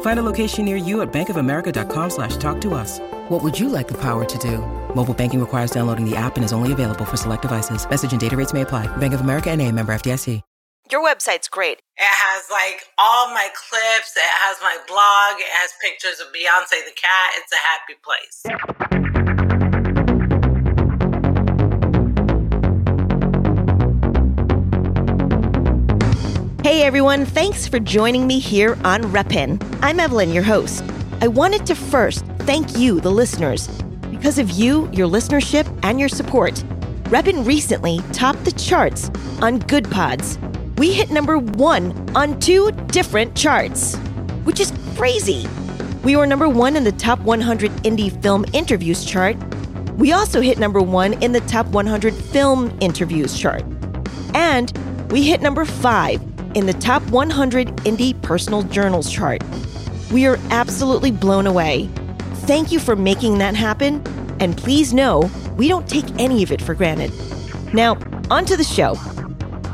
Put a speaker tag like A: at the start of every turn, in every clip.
A: Find a location near you at bankofamerica.com slash talk to us. What would you like the power to do? Mobile banking requires downloading the app and is only available for select devices. Message and data rates may apply. Bank of America and a member FDIC.
B: Your website's great.
C: It has like all my clips. It has my blog. It has pictures of Beyonce the cat. It's a happy place.
B: Hey everyone, thanks for joining me here on Reppin. I'm Evelyn, your host. I wanted to first thank you, the listeners. Because of you, your listenership, and your support, Reppin recently topped the charts on Good Pods. We hit number one on two different charts, which is crazy. We were number one in the top 100 indie film interviews chart. We also hit number one in the top 100 film interviews chart. And we hit number five in the top 100 indie personal journals chart. We are absolutely blown away. Thank you for making that happen, and please know we don't take any of it for granted. Now, on to the show.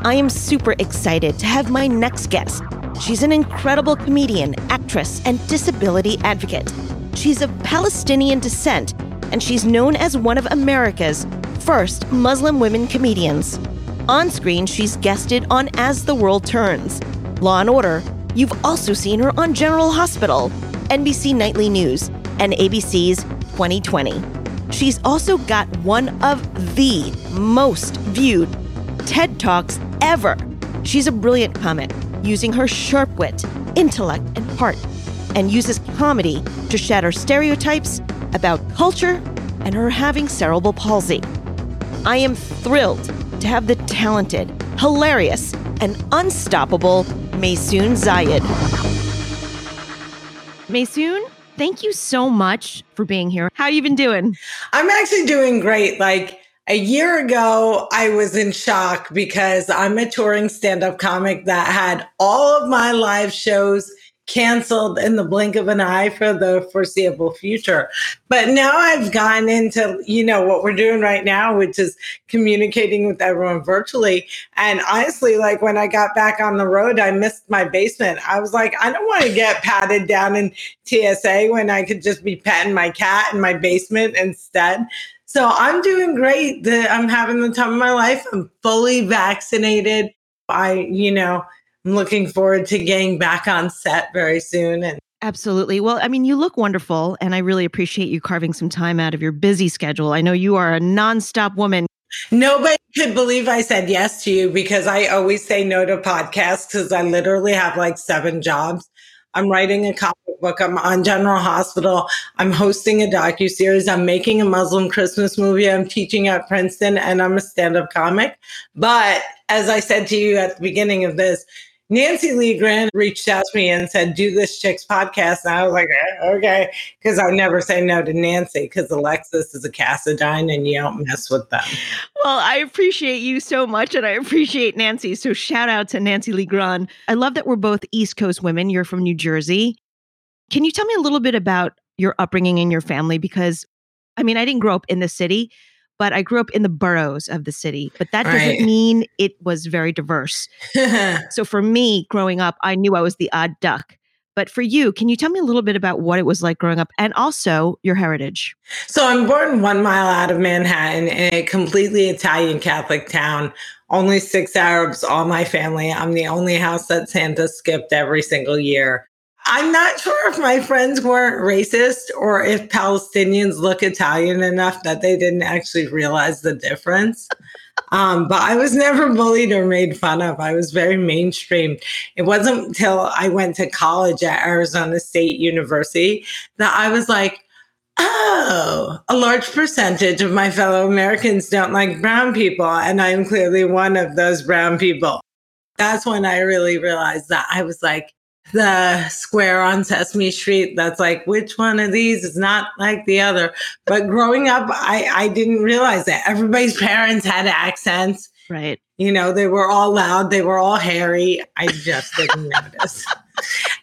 B: I am super excited to have my next guest. She's an incredible comedian, actress, and disability advocate. She's of Palestinian descent, and she's known as one of America's first Muslim women comedians. On screen, she's guested on As the World Turns, Law and Order. You've also seen her on General Hospital, NBC Nightly News, and ABC's 2020. She's also got one of the most viewed TED Talks ever. She's a brilliant comic, using her sharp wit, intellect, and heart, and uses comedy to shatter stereotypes about culture and her having cerebral palsy. I am thrilled to have the talented, hilarious, and unstoppable Maysoon Zayid. Maysoon, thank you so much for being here. How you been doing?
C: I'm actually doing great. Like a year ago, I was in shock because I'm a touring stand up comic that had all of my live shows canceled in the blink of an eye for the foreseeable future. But now I've gone into, you know, what we're doing right now, which is communicating with everyone virtually. And honestly, like when I got back on the road, I missed my basement. I was like, I don't want to get patted down in TSA when I could just be petting my cat in my basement instead. So I'm doing great. I'm having the time of my life. I'm fully vaccinated. I, you know, I'm looking forward to getting back on set very soon. And
B: Absolutely. Well, I mean, you look wonderful, and I really appreciate you carving some time out of your busy schedule. I know you are a nonstop woman.
C: Nobody could believe I said yes to you because I always say no to podcasts because I literally have like seven jobs. I'm writing a comic book. I'm on General Hospital. I'm hosting a docu series. I'm making a Muslim Christmas movie. I'm teaching at Princeton, and I'm a stand-up comic. But as I said to you at the beginning of this, Nancy Lee Grahn reached out to me and said, Do this chick's podcast. And I was like, eh, Okay. Because I never say no to Nancy because Alexis is a Cassadine and you don't mess with them.
B: Well, I appreciate you so much and I appreciate Nancy. So shout out to Nancy Lee Grahn. I love that we're both East Coast women. You're from New Jersey. Can you tell me a little bit about your upbringing in your family? Because I mean, I didn't grow up in the city, but I grew up in the boroughs of the city. But that doesn't right. mean it was very diverse. so for me, growing up, I knew I was the odd duck. But for you, can you tell me a little bit about what it was like growing up and also your heritage?
C: So I'm born one mile out of Manhattan in a completely Italian Catholic town. Only six Arabs, all my family. I'm the only house that Santa skipped every single year. I'm not sure if my friends weren't racist or if Palestinians look Italian enough that they didn't actually realize the difference. Um, but I was never bullied or made fun of. I was very mainstream. It wasn't until I went to college at Arizona State University that I was like, oh, a large percentage of my fellow Americans don't like brown people. And I'm clearly one of those brown people. That's when I really realized that I was like, the square on Sesame Street that's like, which one of these is not like the other? But growing up, I, I didn't realize that everybody's parents had accents.
B: Right.
C: You know, they were all loud, they were all hairy. I just didn't notice.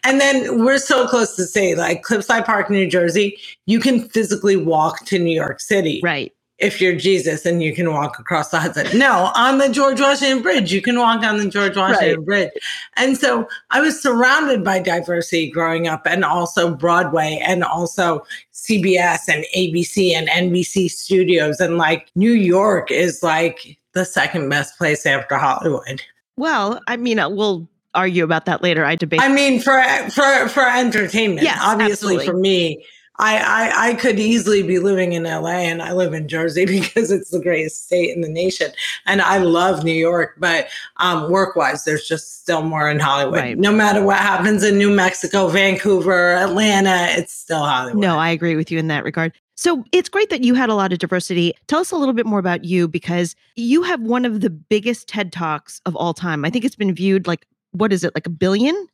C: And then we're so close to say, like Cliffside Park, New Jersey, you can physically walk to New York City.
B: Right
C: if you're Jesus and you can walk across the Hudson. No, on the George Washington Bridge, you can walk on the George Washington right. Bridge. And so I was surrounded by diversity growing up and also Broadway and also CBS and ABC and NBC studios. And like New York is like the second best place after Hollywood.
B: Well, I mean, uh, we'll argue about that later. I debate.
C: I mean, for for for entertainment, yes, obviously absolutely. for me, I, I, I could easily be living in LA and I live in Jersey because it's the greatest state in the nation. And I love New York, but um, work wise, there's just still more in Hollywood. Right. No matter what happens in New Mexico, Vancouver, Atlanta, it's still Hollywood.
B: No, I agree with you in that regard. So it's great that you had a lot of diversity. Tell us a little bit more about you because you have one of the biggest TED Talks of all time. I think it's been viewed like, what is it, like a billion?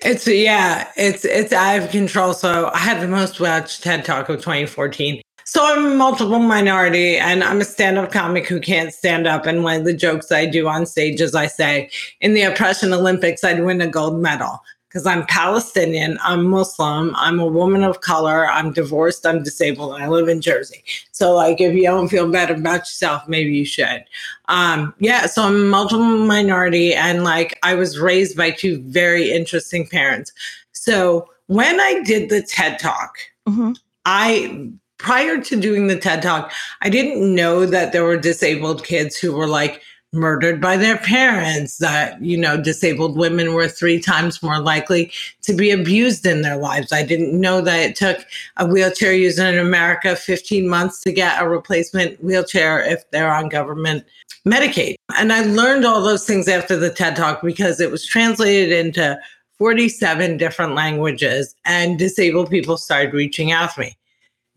C: It's yeah, it's it's out of control. So I had the most watched TED Talk of 2014. So I'm a multiple minority and I'm a stand-up comic who can't stand up. And one of the jokes I do on stage is I say, in the oppression Olympics, I'd win a gold medal because I'm Palestinian, I'm Muslim, I'm a woman of color, I'm divorced, I'm disabled, and I live in Jersey. So, like, if you don't feel better about yourself, maybe you should. Um, yeah, so I'm a multiple minority, and like, I was raised by two very interesting parents. So, when I did the TED Talk, mm-hmm. I prior to doing the TED Talk, I didn't know that there were disabled kids who were like murdered by their parents, that, you know, disabled women were three times more likely to be abused in their lives. I didn't know that it took a wheelchair user in America 15 months to get a replacement wheelchair if they're on government Medicaid. And I learned all those things after the TED Talk because it was translated into 47 different languages and disabled people started reaching out to me.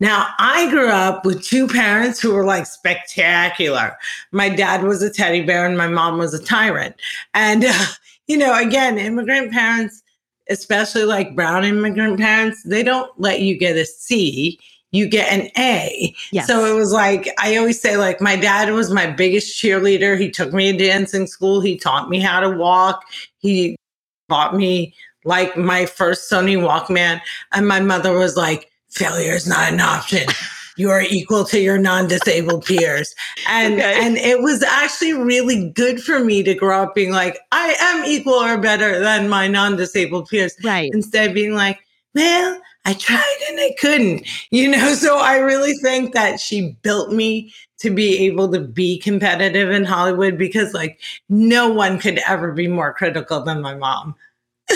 C: Now, I grew up with two parents who were like spectacular. My dad was a teddy bear and my mom was a tyrant. And, uh, you know, again, immigrant parents, especially like brown immigrant parents, they don't let you get a C. You get an A. Yes. So it was like, I always say, like, my dad was my biggest cheerleader. He took me to dancing school. He taught me how to walk. He bought me like my first Sony Walkman. And my mother was like, failure is not an option. You are equal to your non-disabled peers. And okay. and it was actually really good for me to grow up being like, I am equal or better than my non-disabled peers.
B: Right.
C: Instead of being like, well, I tried and I couldn't, you know. So I really think that she built me to be able to be competitive in Hollywood because like no one could ever be more critical than my mom.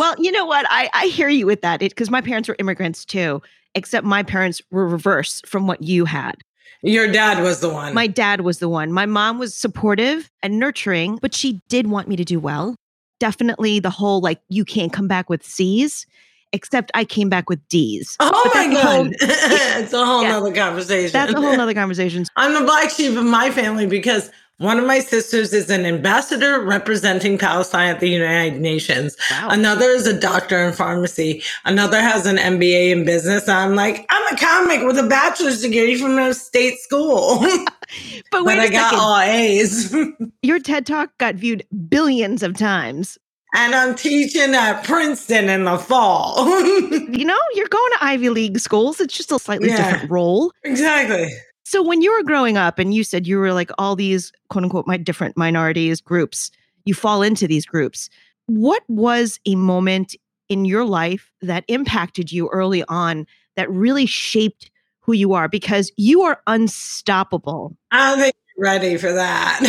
B: well, you know what? I, I hear you with that because my parents were immigrants too, except my parents were reverse from what you had.
C: Your dad was the one.
B: My dad was the one. My mom was supportive and nurturing, but she did want me to do well. definitely the whole like you can't come back with C's. Except I came back with D's.
C: Oh
B: But
C: my
B: whole-
C: god, it's a whole
B: Yeah.
C: nother conversation.
B: That's a whole nother conversation.
C: I'm the black sheep of my family because one of my sisters is an ambassador representing Palestine at the United Nations.
B: Wow.
C: Another is a doctor in pharmacy. Another has an MBA in business. I'm like, I'm a comic with a bachelor's degree from a state school,
B: But wait
C: but I got all A's.
B: Your TED Talk got viewed billions of times.
C: and I'm teaching at Princeton in the fall.
B: You know, you're going to Ivy League schools. It's just a slightly
C: Yeah.
B: different role.
C: exactly.
B: So when you were growing up and you said you were like all these quote unquote my different minorities groups, you fall into these groups. What was a moment in your life that impacted you early on that really shaped who you are? Because you are unstoppable.
C: I think ready for that.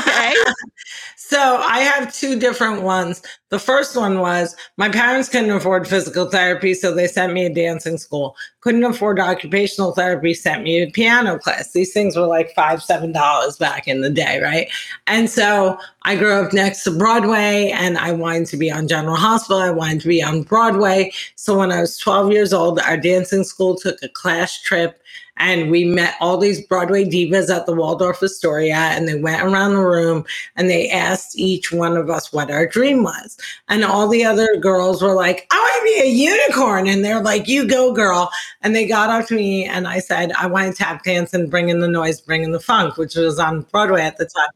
B: Okay.
C: so I have two different ones. The first one was my parents couldn't afford physical therapy, so they sent me to dancing school. Couldn't afford occupational therapy, sent me to piano class. These things were like five, seven dollars back in the day, right? And so I grew up next to Broadway and I wanted to be on General Hospital. I wanted to be on Broadway. So when I was 12 years old, our dancing school took a class trip and we met all these Broadway divas at the Waldorf Astoria and they went around the room and they asked each one of us what our dream was. And all the other girls were like, I want to be a unicorn. And they're like, you go, girl. And they got up to me and I said, I want to tap dance and bring in the noise, bring in the funk, which was on Broadway at the time.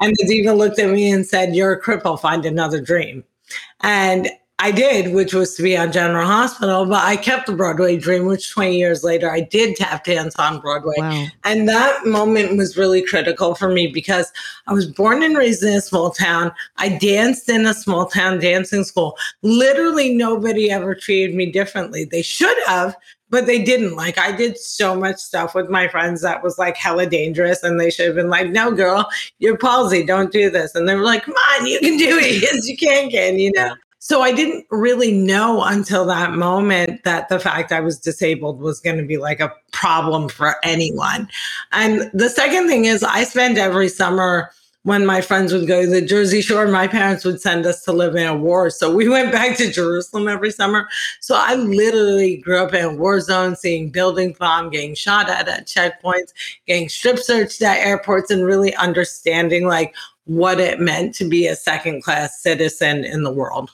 C: And the diva looked at me and said, You're a cripple, find another dream. And I did, which was to be on General Hospital, but I kept the Broadway dream, which 20 years later I did tap dance on Broadway.
B: Wow.
C: And that moment was really critical for me because I was born and raised in a small town. I danced in a small town dancing school. Literally nobody ever treated me differently. They should have, but they didn't. Like I did so much stuff with my friends that was like hella dangerous. And they should have been like, no, girl, you're palsy. Don't do this. And they were like, come on, you can do it. Yes, you can, can, you know? So I didn't really know until that moment that the fact I was disabled was going to be like a problem for anyone. And the second thing is, I spend every summer when my friends would go to the Jersey Shore, my parents would send us to live in a war. So we went back to Jerusalem every summer. So I literally grew up in a war zone, seeing buildings bomb, getting shot at at checkpoints, getting strip searched at airports, and really understanding like what it meant to be a second class citizen in the world.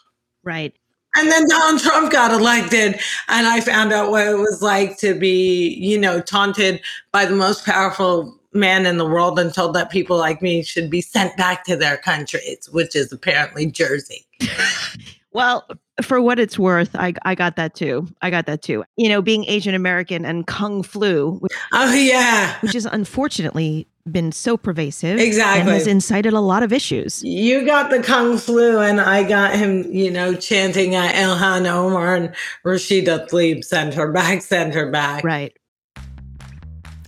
B: Right.
C: And then Donald Trump got elected, and I found out what it was like to be, you know, taunted by the most powerful man in the world and told that people like me should be sent back to their countries, which is apparently Jersey.
B: Well, for what it's worth, I I got that too. I got that too. You know, being Asian American and Kung flu, which,
C: Oh, yeah.
B: which is unfortunately been so pervasive,
C: Exactly.
B: and has incited a lot of issues.
C: You got the Kung Flu, and I got him, you know, chanting at Ilhan Omar and Rashida Tlaib, send her back, send her back.
B: Right.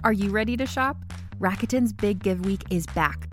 D: Are you ready to shop? Rakuten's Big Give Week is back.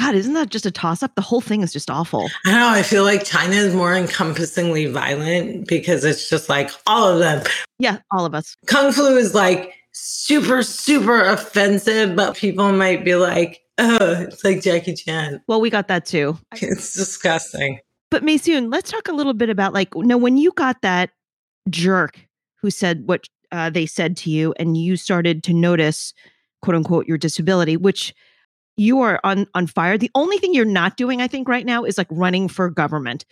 E: God, isn't that just a toss up? The whole thing is just awful.
C: I don't know. I feel like China is more encompassingly violent because it's just like all of them.
E: Yeah, all of us.
C: Kung flu is like super, super offensive, but people might be like, oh, it's like Jackie Chan.
E: Well, we got that too.
C: It's disgusting.
E: But Maysoon, let's talk a little bit about like now when you got that jerk who said what uh, they said to you, and you started to notice, quote unquote, your disability, which you are on on fire. The only thing you're not doing, I think, right now is like running for government.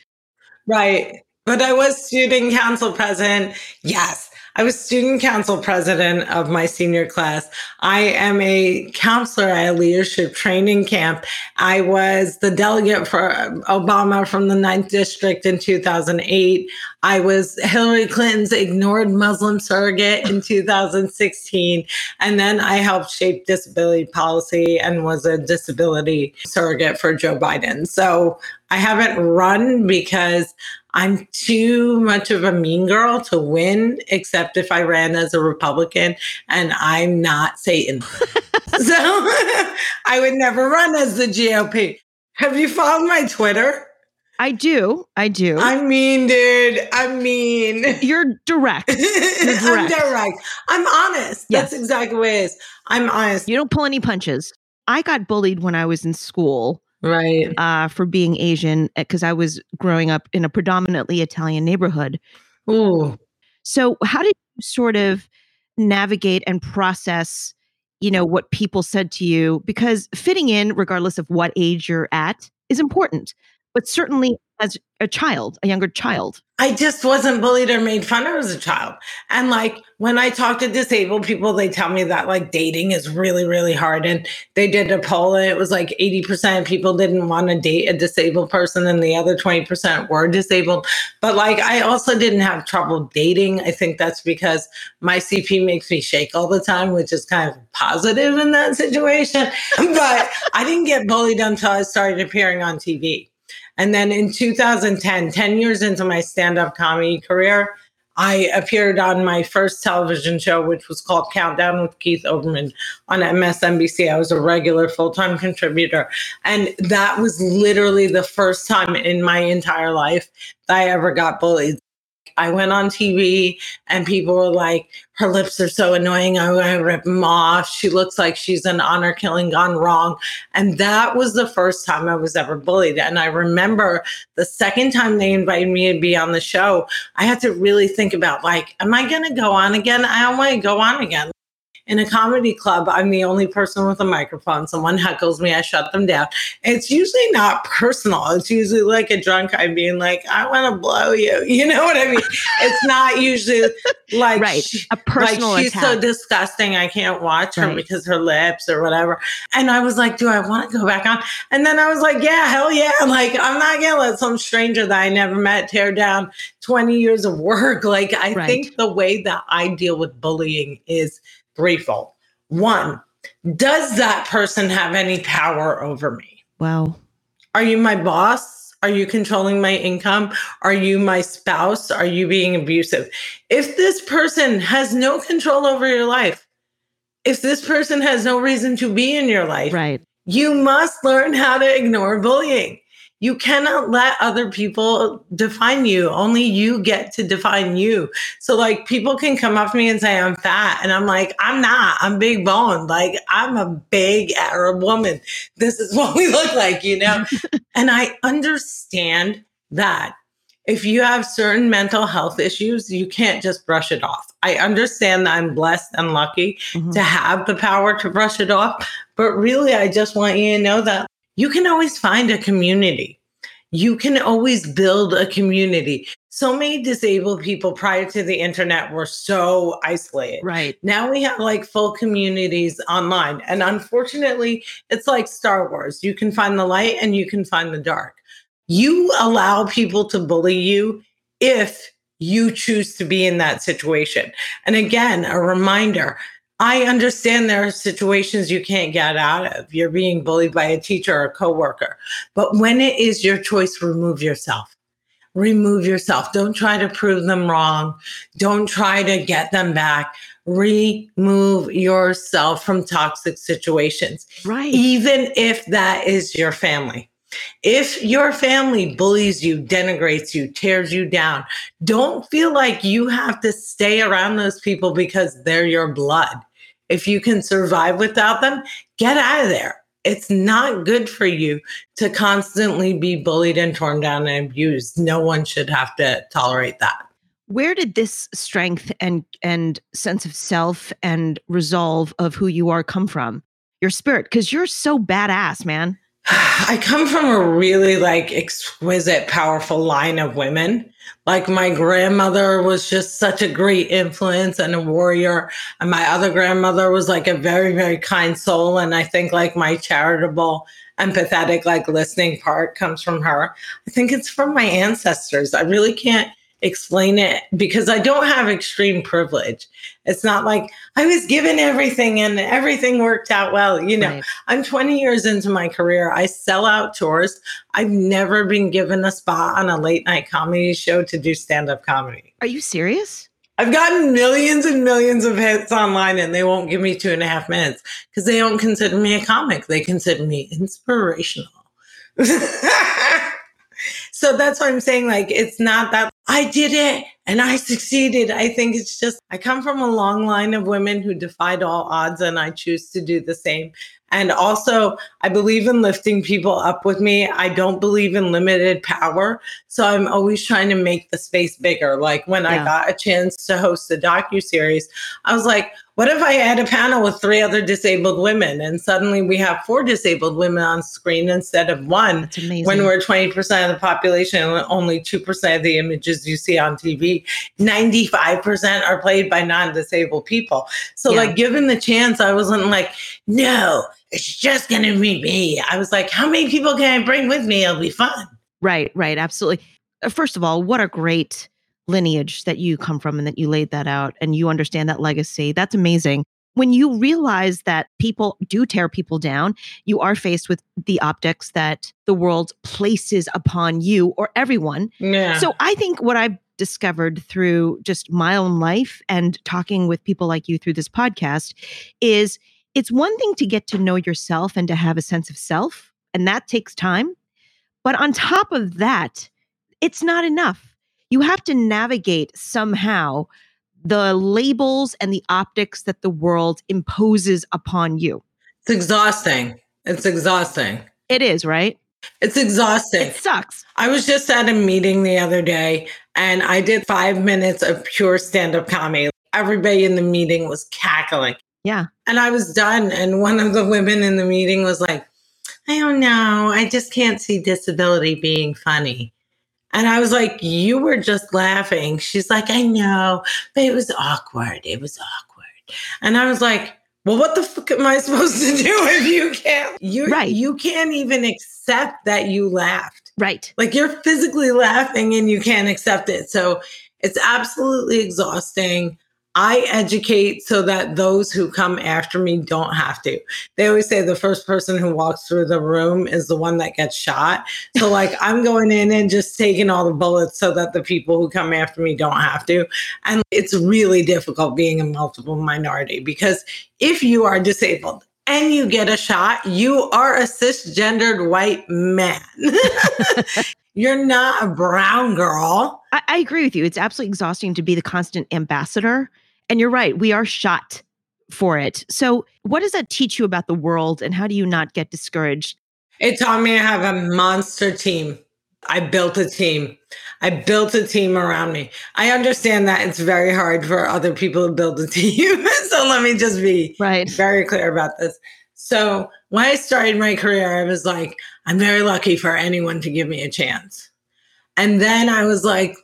C: Right. But I was student council president. Yes. I was student council president of my senior class. I am a counselor at a leadership training camp. I was the delegate for Obama from the ninth district in 2008. I was Hillary Clinton's ignored Muslim surrogate in 2016. And then I helped shape disability policy and was a disability surrogate for Joe Biden. So I haven't run because I'm too much of a mean girl to win, except if I ran as a Republican, and I'm not Satan. so I would never run as the GOP. Have you followed my Twitter?
E: I do. I do.
C: I mean, dude, I mean,
E: you're direct. You're direct.
C: I'm direct. I'm honest. Yes. That's exactly what it is. I'm honest.
E: You don't pull any punches. I got bullied when I was in school
C: right.
E: uh, for being asian because i was growing up in a predominantly italian neighborhood.
C: Ooh.
E: so how did you sort of navigate and process you know what people said to you? Because fitting in regardless of what age you're at is important but certainly as a child, a younger child.
C: I just wasn't bullied or made fun of as a child. And like when I talk to disabled people, they tell me that like dating is really, really hard. And they did a poll and it was like 80% of people didn't want to date a disabled person and the other 20% were disabled. But like I also didn't have trouble dating. I think that's because my CP makes me shake all the time, which is kind of positive in that situation. but I didn't get bullied until I started appearing on TV. And then in 2010, 10 years into my stand up comedy career, I appeared on my first television show, which was called Countdown with Keith Olbermann on MSNBC. I was a regular full time contributor. And that was literally the first time in my entire life that I ever got bullied. I went on TV and people were like, her lips are so annoying. I want to rip them off. She looks like she's an honor killing gone wrong. And that was the first time I was ever bullied. And I remember the second time they invited me to be on the show, I had to really think about like, am I going to go on again? I don't want to go on again in a comedy club, I'm the only person with a microphone. Someone heckles me, I shut them down. It's usually not personal. It's usually like a drunk guy being like, I want to blow you. You know what I mean? it's not usually like,
E: right.
C: she,
E: a personal
C: like she's
E: attack.
C: so disgusting. I can't watch her
E: Right.
C: because her lips or whatever. And I was like, do I want to go back on? And then I was like, yeah, hell yeah. Like, I'm not going to let some stranger that I never met tear down 20 years of work. Like, I
E: Right.
C: think the way that I deal with bullying is threefold. One, does that person have any power over me?
E: wow.
C: Are you my boss? Are you controlling my income? Are you my spouse? Are you being abusive? If this person has no control over your life, if this person has no reason to be in your life,
E: Right.
C: you must learn how to ignore bullying. You cannot let other people define you. Only you get to define you. So, like, people can come up to me and say I'm fat, and I'm like, I'm not. I'm big boned. Like, I'm a big Arab woman. This is what we look like, you know? and I understand that if you have certain mental health issues, you can't just brush it off. I understand that I'm blessed and lucky
E: Mhm.
C: to have the power to brush it off. But really, I just want you to know that you can always find a community. You can always build a community. So many disabled people prior to the internet were so isolated.
E: Right.
C: Now we have like full communities online. And unfortunately, it's like Star Wars. You can find the light and you can find the dark. you allow people to bully you if you choose to be in that situation. And again, a reminder I understand there are situations you can't get out of. You're being bullied by a teacher or a coworker. But when it is your choice, remove yourself. Remove yourself. Don't try to prove them wrong. Don't try to get them back. Remove yourself from toxic situations.
B: Right.
C: Even if that is your family. If your family bullies you, denigrates you, tears you down, don't feel like you have to stay around those people because they're your blood if you can survive without them, get out of there. It's not good for you to constantly be bullied and torn down and abused. No one should have to tolerate that.
B: Where did this strength and and sense of self and resolve of who you are come from? Your spirit, because you're so badass, man.
C: I come from a really like exquisite, powerful line of women. Like my grandmother was just such a great influence and a warrior. And my other grandmother was like a very, very kind soul. And I think like my charitable, empathetic, like listening part comes from her. I think it's from my ancestors. I really can't explain it because I don't have extreme privilege. It's not like I was given everything and everything worked out well. You know, right. I'm 20 years into my career. I sell out tours. I've never been given a spot on a late night comedy show to do stand up comedy.
B: Are you serious?
C: I've gotten millions and millions of hits online and they won't give me two and a half minutes because they don't consider me a comic. They consider me inspirational. so that's what I'm saying. Like, it's not that I did it and I succeeded. I think it's just, I come from a long line of women who defied all odds and I choose to do the same. And also, I believe in lifting people up with me. I don't believe in limited power. So I'm always trying to make the space bigger. Like when yeah. I got a chance to host a docu series, I was like, what if I had a panel with three other disabled women and suddenly we have four disabled women on screen instead of one? When we're 20% of the population and only 2% of the images you see on TV, 95% are played by non disabled people. So, yeah. like, given the chance, I wasn't like, no, it's just going to be me. I was like, how many people can I bring with me? It'll be fun.
B: Right, right. Absolutely. Uh, first of all, what a great lineage that you come from and that you laid that out and you understand that legacy. That's amazing. When you realize that people do tear people down, you are faced with the optics that the world places upon you or everyone.
C: Yeah.
B: So I think what I've discovered through just my own life and talking with people like you through this podcast is it's one thing to get to know yourself and to have a sense of self, and that takes time. But on top of that, it's not enough you have to navigate somehow the labels and the optics that the world imposes upon you.
C: It's exhausting. It's exhausting.
B: It is, right?
C: It's exhausting.
B: It sucks.
C: I was just at a meeting the other day and I did five minutes of pure stand up comedy. Everybody in the meeting was cackling.
B: Yeah.
C: And I was done. And one of the women in the meeting was like, I don't know. I just can't see disability being funny. And I was like, You were just laughing. She's like, I know, but it was awkward. It was awkward. And I was like, well, what the fuck am I supposed to do if you can't? You right. you can't even accept that you laughed.
B: Right.
C: Like you're physically laughing and you can't accept it. So it's absolutely exhausting. I educate so that those who come after me don't have to. They always say the first person who walks through the room is the one that gets shot. So, like, I'm going in and just taking all the bullets so that the people who come after me don't have to. And it's really difficult being a multiple minority because if you are disabled, and you get a shot, you are a cisgendered white man. You're not a brown girl.
B: I, I, agree with you. It's absolutely exhausting to be the constant ambassador and you're right, we are shot for it. So, what does that teach you about the world and how do you not get discouraged?
C: It taught me to have a monster team. I built a team. I built a team around me. I understand that it's very hard for other people to build a team. so let me just be
B: right.
C: very clear about this. So when I started my career, I was like, I'm very lucky for anyone to give me a chance. And then I was like,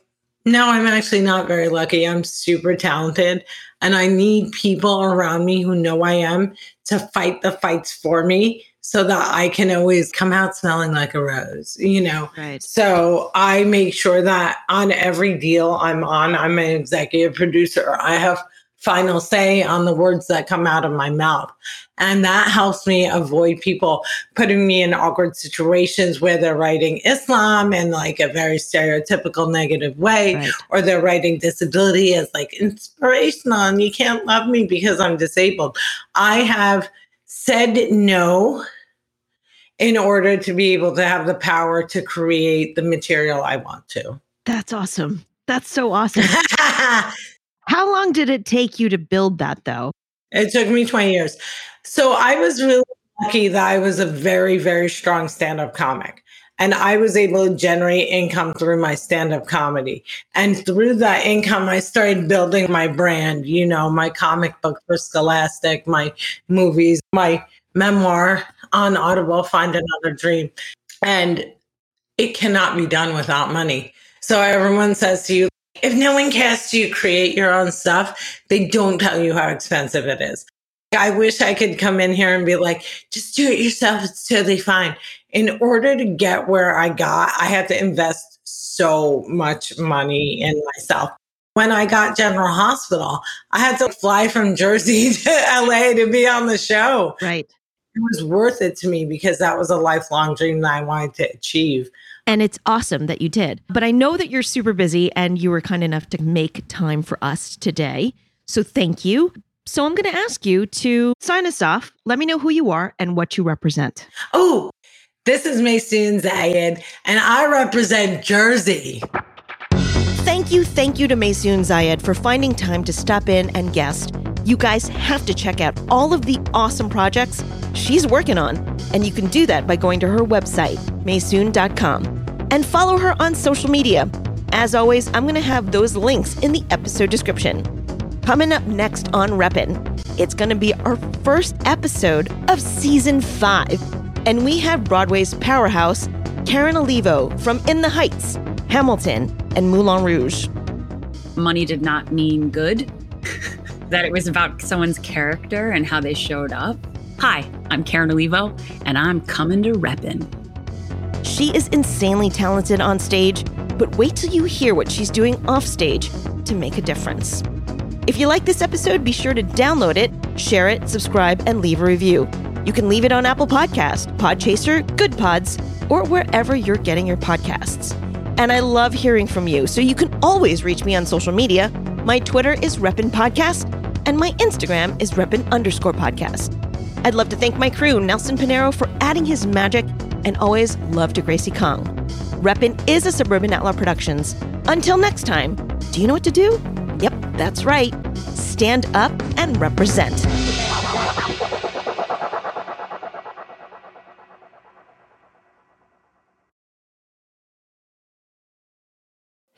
C: no, I'm actually not very lucky. I'm super talented and I need people around me who know I am to fight the fights for me so that I can always come out smelling like a rose, you know?
E: Right.
C: So I make sure that on every deal I'm on, I'm an executive producer. I have final say on the words that come out of my mouth. And that helps me avoid people putting me in awkward situations where they're writing Islam in like a very stereotypical negative way,
E: Right.
C: or they're writing disability as like inspirational and you can't love me because I'm disabled. I have said no in order to be able to have the power to create the material I want to.
E: That's awesome. That's so awesome. How long did it take you to build that though?
C: It took me 20 years. So I was really lucky that I was a very, very strong stand up comic. And I was able to generate income through my stand up comedy. And through that income, I started building my brand, you know, my comic book for Scholastic, my movies, my memoir on Audible, Find Another Dream. And it cannot be done without money. So everyone says to you, if no one casts you create your own stuff, they don't tell you how expensive it is. I wish I could come in here and be like, just do it yourself. It's totally fine. In order to get where I got, I had to invest so much money in myself. When I got General Hospital, I had to fly from Jersey to LA to be on the show.
E: Right.
C: It was worth it to me because that was a lifelong dream that I wanted to achieve.
E: And it's awesome that you did. But I know that you're super busy and you were kind enough to make time for us today. So thank you. So I'm going to ask you to sign us off. Let me know who you are and what you represent.
C: Oh, this is Maysoon Zayid, and I represent Jersey.
B: Thank you, thank you to Maysoon Zayid for finding time to stop in and guest. You guys have to check out all of the awesome projects she's working on, and you can do that by going to her website, maysoon.com, and follow her on social media. As always, I'm going to have those links in the episode description. Coming up next on Reppin', it's going to be our first episode of season five, and we have Broadway's powerhouse, Karen Olivo from In the Heights, Hamilton, and Moulin Rouge.
F: money did not mean good, that it was about someone's character and how they showed up. Hi, I'm Karen Olivo, and I'm coming to Reppin'.
B: She is insanely talented on stage, but wait till you hear what she's doing off stage to make a difference. If you like this episode, be sure to download it, share it, subscribe, and leave a review. You can leave it on Apple Podcast, Podchaser, Good Pods, or wherever you're getting your podcasts. And I love hearing from you, so you can always reach me on social media. My Twitter is Reppin Podcast, and my Instagram is Reppin underscore podcast. I'd love to thank my crew, Nelson Pinero, for adding his magic, and always love to Gracie Kong. Reppin is a Suburban Outlaw Productions. Until next time, do you know what to do? Yep, that's right. Stand up and represent.